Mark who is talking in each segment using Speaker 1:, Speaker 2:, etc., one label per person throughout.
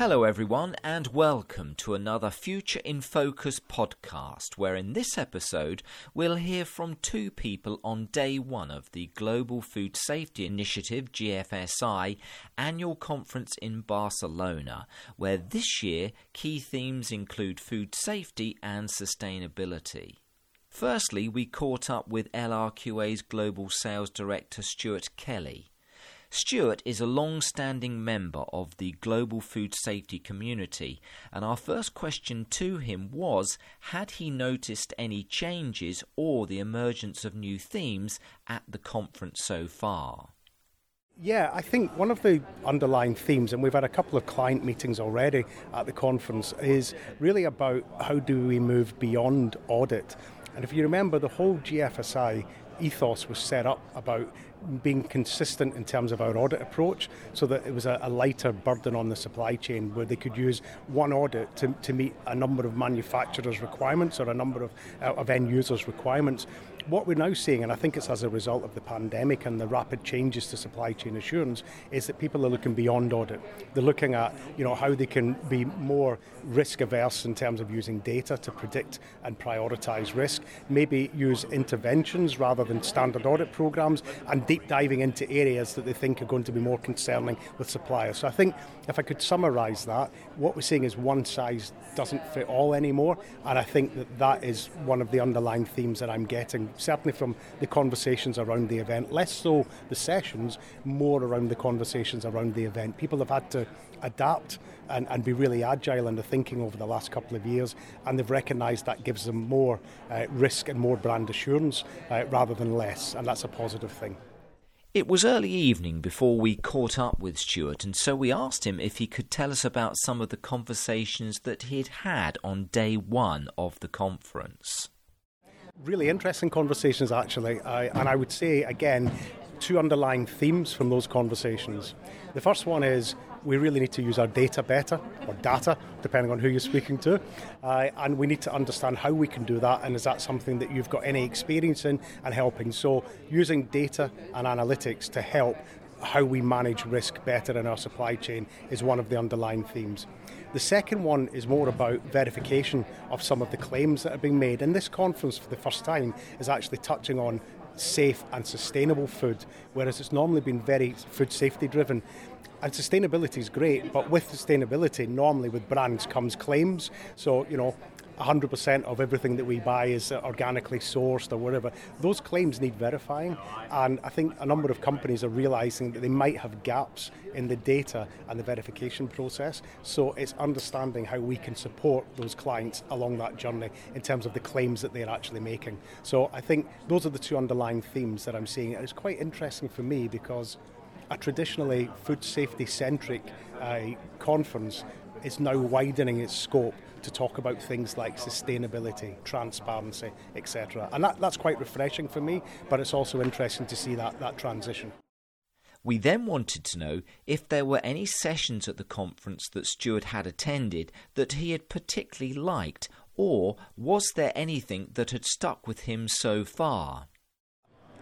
Speaker 1: Hello, everyone, and welcome to another Future in Focus podcast, where in this episode we'll hear from two people on day one of the Global Food Safety Initiative GFSI annual conference in Barcelona, where this year key themes include food safety and sustainability. Firstly, we caught up with LRQA's Global Sales Director Stuart Kelly. Stuart is a long standing member of the global food safety community, and our first question to him was had he noticed any changes or the emergence of new themes at the conference so far?
Speaker 2: Yeah, I think one of the underlying themes, and we've had a couple of client meetings already at the conference, is really about how do we move beyond audit. And if you remember, the whole GFSI ethos was set up about being consistent in terms of our audit approach so that it was a, a, lighter burden on the supply chain where they could use one audit to, to meet a number of manufacturers' requirements or a number of, uh, of end users' requirements what we're now seeing, and I think it's as a result of the pandemic and the rapid changes to supply chain assurance, is that people are looking beyond audit. They're looking at you know how they can be more risk averse in terms of using data to predict and prioritise risk. Maybe use interventions rather than standard audit programs, and deep diving into areas that they think are going to be more concerning with suppliers. So I think if I could summarise that, what we're seeing is one size doesn't fit all anymore, and I think that that is one of the underlying themes that I'm getting certainly from the conversations around the event, less so the sessions, more around the conversations around the event. People have had to adapt and, and be really agile in their thinking over the last couple of years, and they've recognised that gives them more uh, risk and more brand assurance uh, rather than less, and that's a positive thing.
Speaker 1: It was early evening before we caught up with Stuart, and so we asked him if he could tell us about some of the conversations that he'd had on day one of the conference.
Speaker 2: Really interesting conversations, actually. I, and I would say, again, two underlying themes from those conversations. The first one is we really need to use our data better, or data, depending on who you're speaking to. Uh, and we need to understand how we can do that, and is that something that you've got any experience in and helping? So, using data and analytics to help how we manage risk better in our supply chain is one of the underlying themes. The second one is more about verification of some of the claims that are being made. And this conference, for the first time, is actually touching on safe and sustainable food, whereas it's normally been very food safety driven. And sustainability is great, but with sustainability, normally with brands comes claims. So, you know, 100% of everything that we buy is organically sourced or whatever. Those claims need verifying, and I think a number of companies are realizing that they might have gaps in the data and the verification process. So it's understanding how we can support those clients along that journey in terms of the claims that they're actually making. So I think those are the two underlying themes that I'm seeing, it's quite interesting for me because a traditionally food safety centric uh, conference is now widening its scope to talk about things like sustainability, transparency, etc. And that, that's quite refreshing for me, but it's also interesting to see that, that transition.
Speaker 1: We then wanted to know if there were any sessions at the conference that Stuart had attended that he had particularly liked, or was there anything that had stuck with him so far?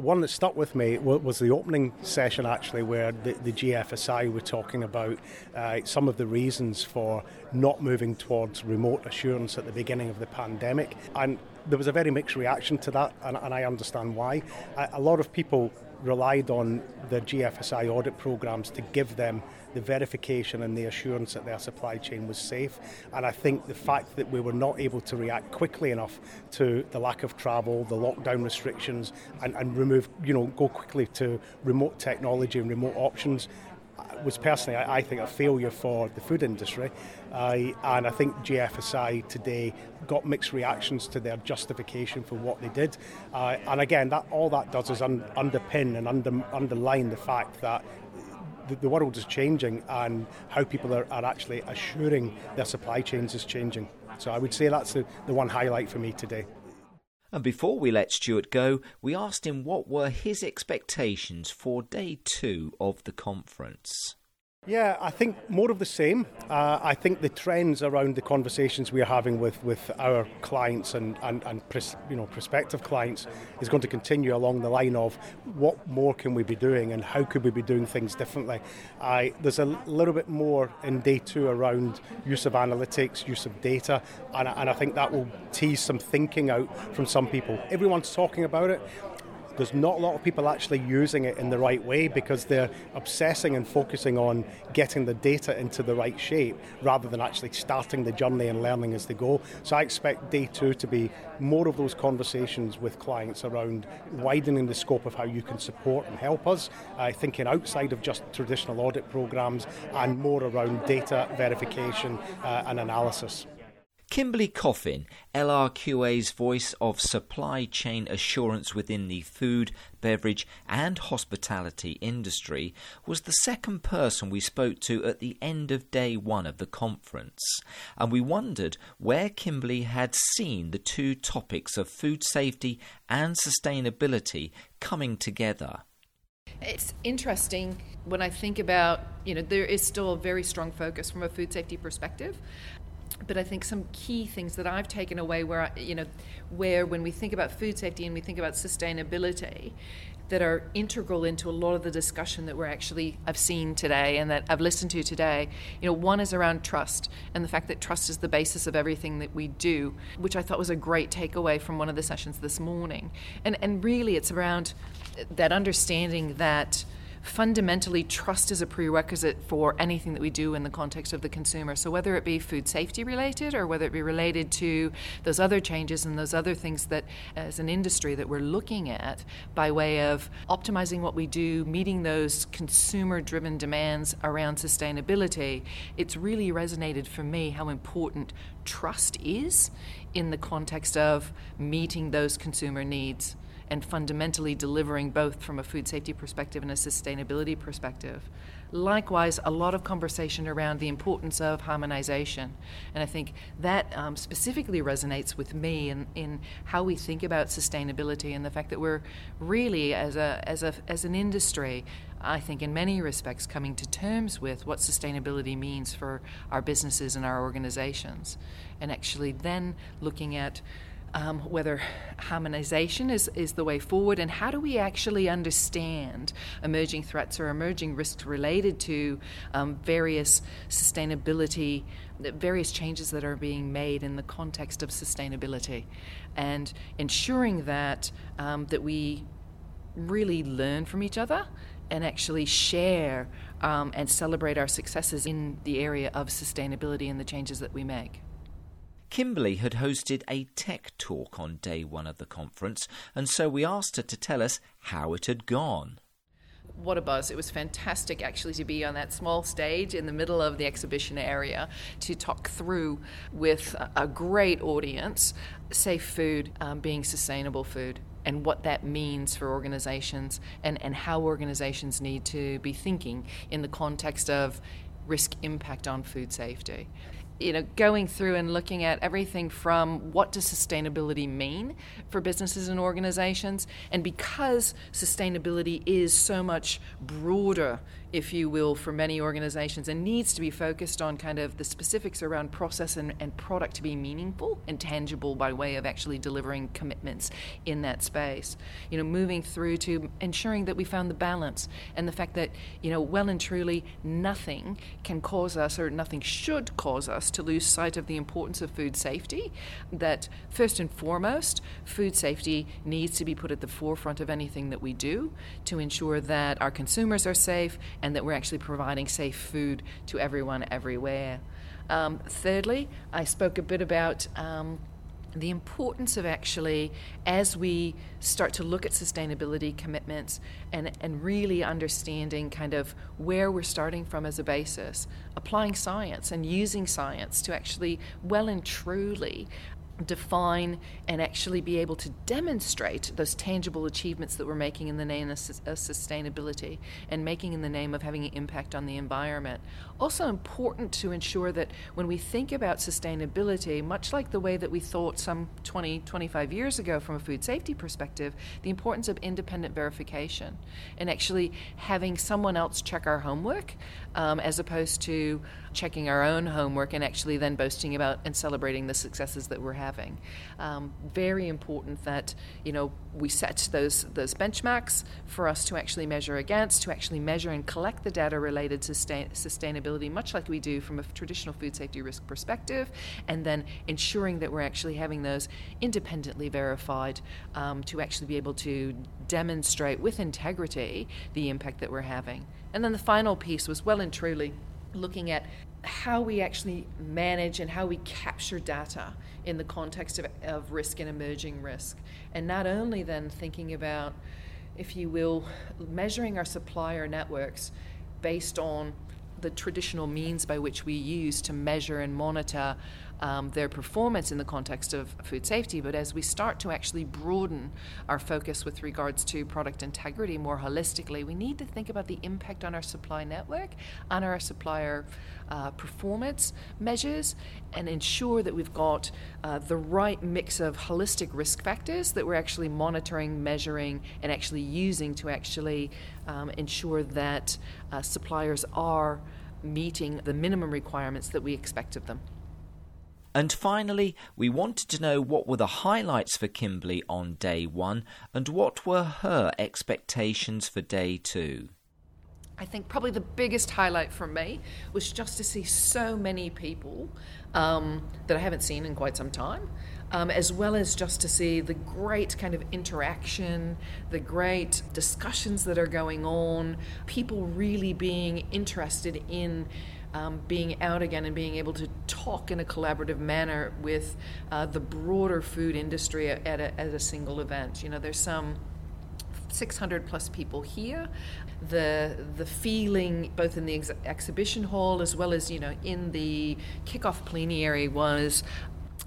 Speaker 2: One that stuck with me was the opening session actually where the, the GFSI were talking about uh, some of the reasons for not moving towards remote assurance at the beginning of the pandemic and there was a very mixed reaction to that and, and I understand why. A, a lot of people relied on the GFSI audit programs to give them the verification and the assurance that their supply chain was safe. And I think the fact that we were not able to react quickly enough to the lack of travel, the lockdown restrictions, and, and remove, you know, go quickly to remote technology and remote options was personally, I, I, think, a failure for the food industry. Uh, and I think GFSI today got mixed reactions to their justification for what they did. Uh, and again, that all that does is un, underpin and under, underline the fact that the, world is changing and how people are, are actually assuring their supply chains is changing. So I would say that's the, the one highlight for me today.
Speaker 1: And before we let Stuart go, we asked him what were his expectations for day two of the conference.
Speaker 2: Yeah, I think more of the same. Uh, I think the trends around the conversations we are having with, with our clients and, and, and pres, you know, prospective clients is going to continue along the line of what more can we be doing and how could we be doing things differently. I, there's a little bit more in day two around use of analytics, use of data, and, and I think that will tease some thinking out from some people. Everyone's talking about it, there's not a lot of people actually using it in the right way because they're obsessing and focusing on getting the data into the right shape rather than actually starting the journey and learning as they go. So I expect day two to be more of those conversations with clients around widening the scope of how you can support and help us, uh, thinking outside of just traditional audit programs and more around data verification uh, and analysis.
Speaker 1: Kimberly Coffin, LRQA's voice of supply chain assurance within the food, beverage, and hospitality industry, was the second person we spoke to at the end of day one of the conference. And we wondered where Kimberly had seen the two topics of food safety and sustainability coming together.
Speaker 3: It's interesting when I think about, you know, there is still a very strong focus from a food safety perspective but I think some key things that I've taken away where I, you know where when we think about food safety and we think about sustainability that are integral into a lot of the discussion that we're actually I've seen today and that I've listened to today. You know, one is around trust and the fact that trust is the basis of everything that we do, which I thought was a great takeaway from one of the sessions this morning. And and really it's around that understanding that fundamentally trust is a prerequisite for anything that we do in the context of the consumer. So whether it be food safety related or whether it be related to those other changes and those other things that as an industry that we're looking at by way of optimizing what we do, meeting those consumer driven demands around sustainability, it's really resonated for me how important trust is in the context of meeting those consumer needs and fundamentally delivering both from a food safety perspective and a sustainability perspective. Likewise, a lot of conversation around the importance of harmonization. And I think that um, specifically resonates with me in, in how we think about sustainability and the fact that we're really, as, a, as, a, as an industry, I think in many respects coming to terms with what sustainability means for our businesses and our organizations. And actually then looking at um, whether harmonization is, is the way forward, and how do we actually understand emerging threats or emerging risks related to um, various sustainability, various changes that are being made in the context of sustainability, and ensuring that um, that we really learn from each other and actually share um, and celebrate our successes in the area of sustainability and the changes that we make.
Speaker 1: Kimberly had hosted a tech talk on day one of the conference, and so we asked her to tell us how it had gone.
Speaker 3: What a buzz. It was fantastic actually to be on that small stage in the middle of the exhibition area to talk through with a great audience safe food um, being sustainable food and what that means for organizations and, and how organizations need to be thinking in the context of risk impact on food safety you know, going through and looking at everything from what does sustainability mean for businesses and organizations, and because sustainability is so much broader if you will, for many organizations and needs to be focused on kind of the specifics around process and, and product to be meaningful and tangible by way of actually delivering commitments in that space. You know, moving through to ensuring that we found the balance and the fact that, you know, well and truly nothing can cause us or nothing should cause us to lose sight of the importance of food safety. That first and foremost, food safety needs to be put at the forefront of anything that we do to ensure that our consumers are safe and that we're actually providing safe food to everyone everywhere. Um, thirdly, I spoke a bit about um, the importance of actually, as we start to look at sustainability commitments and, and really understanding kind of where we're starting from as a basis, applying science and using science to actually well and truly define and actually be able to demonstrate those tangible achievements that we're making in the name of, sustainability and making in the name of having an impact on the environment. Also important to ensure that when we think about sustainability, much like the way that we thought some 20, 25 years ago from a food safety perspective, the importance of independent verification and actually having someone else check our homework um, as opposed to checking our own homework and actually then boasting about and celebrating the successes that we're having. Um, very important that you know we set those those benchmarks for us to actually measure against, to actually measure and collect the data related to sustain, sustainability, much like we do from a traditional food safety risk perspective, and then ensuring that we're actually having those independently verified um, to actually be able to demonstrate with integrity the impact that we're having. And then the final piece was well and truly looking at how we actually manage and how we capture data in the context of, of risk and emerging risk. And not only then thinking about, if you will, measuring our supplier networks based on the traditional means by which we use to measure and monitor um, their performance in the context of food safety. But as we start to actually broaden our focus with regards to product integrity more holistically, we need to think about the impact on our supply network, on our supplier uh, performance measures, and ensure that we've got uh, the right mix of holistic risk factors that we're actually monitoring, measuring, and actually using to actually um, ensure that uh, suppliers are meeting the minimum requirements that we expect of them.
Speaker 1: And finally, we wanted to know what were the highlights for Kimberly on day one and what were her expectations for day two.
Speaker 3: I think probably the biggest highlight for me was just to see so many people um, that I haven't seen in quite some time, um, as well as just to see the great kind of interaction, the great discussions that are going on, people really being interested in um, being out again and being able to talk in a collaborative manner with uh, the broader food industry at a, at a single event. You know, there's some 600 plus people here. The the feeling both in the ex- exhibition hall as well as you know in the kickoff plenary was,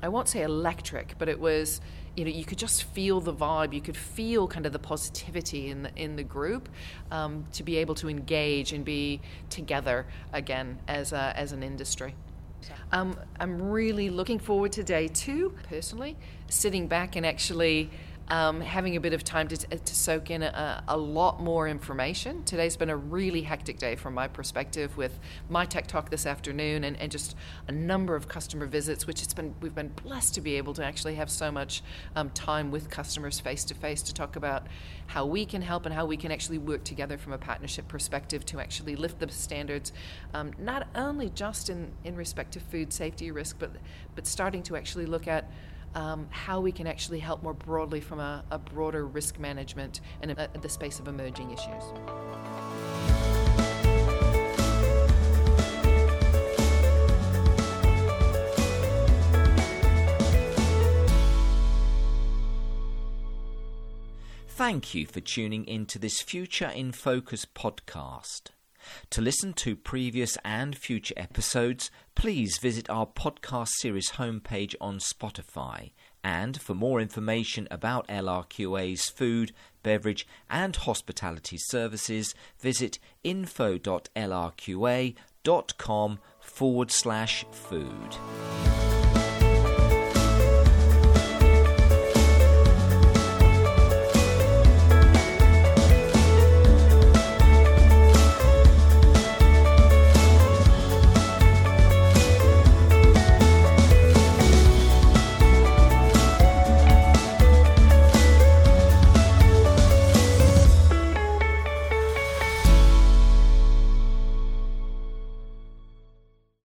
Speaker 3: I won't say electric, but it was you know you could just feel the vibe you could feel kind of the positivity in the in the group um, to be able to engage and be together again as a, as an industry. Um, I'm really looking forward to day two personally. Sitting back and actually um, having a bit of time to, to soak in a, a, lot more information. Today's been a really hectic day from my perspective with my tech talk this afternoon and, and just a number of customer visits, which it's been we've been blessed to be able to actually have so much um, time with customers face to face to talk about how we can help and how we can actually work together from a partnership perspective to actually lift the standards, um, not only just in, in respect to food safety risk, but but starting to actually look at um, how we can actually help more broadly from a, a broader risk management and a, a, the space of emerging issues.
Speaker 1: Thank you for tuning in to this Future in Focus podcast. To listen to previous and future episodes, please visit our podcast series homepage on Spotify. And for more information about LRQA's food, beverage, and hospitality services, visit info.lrqa.com forward slash food.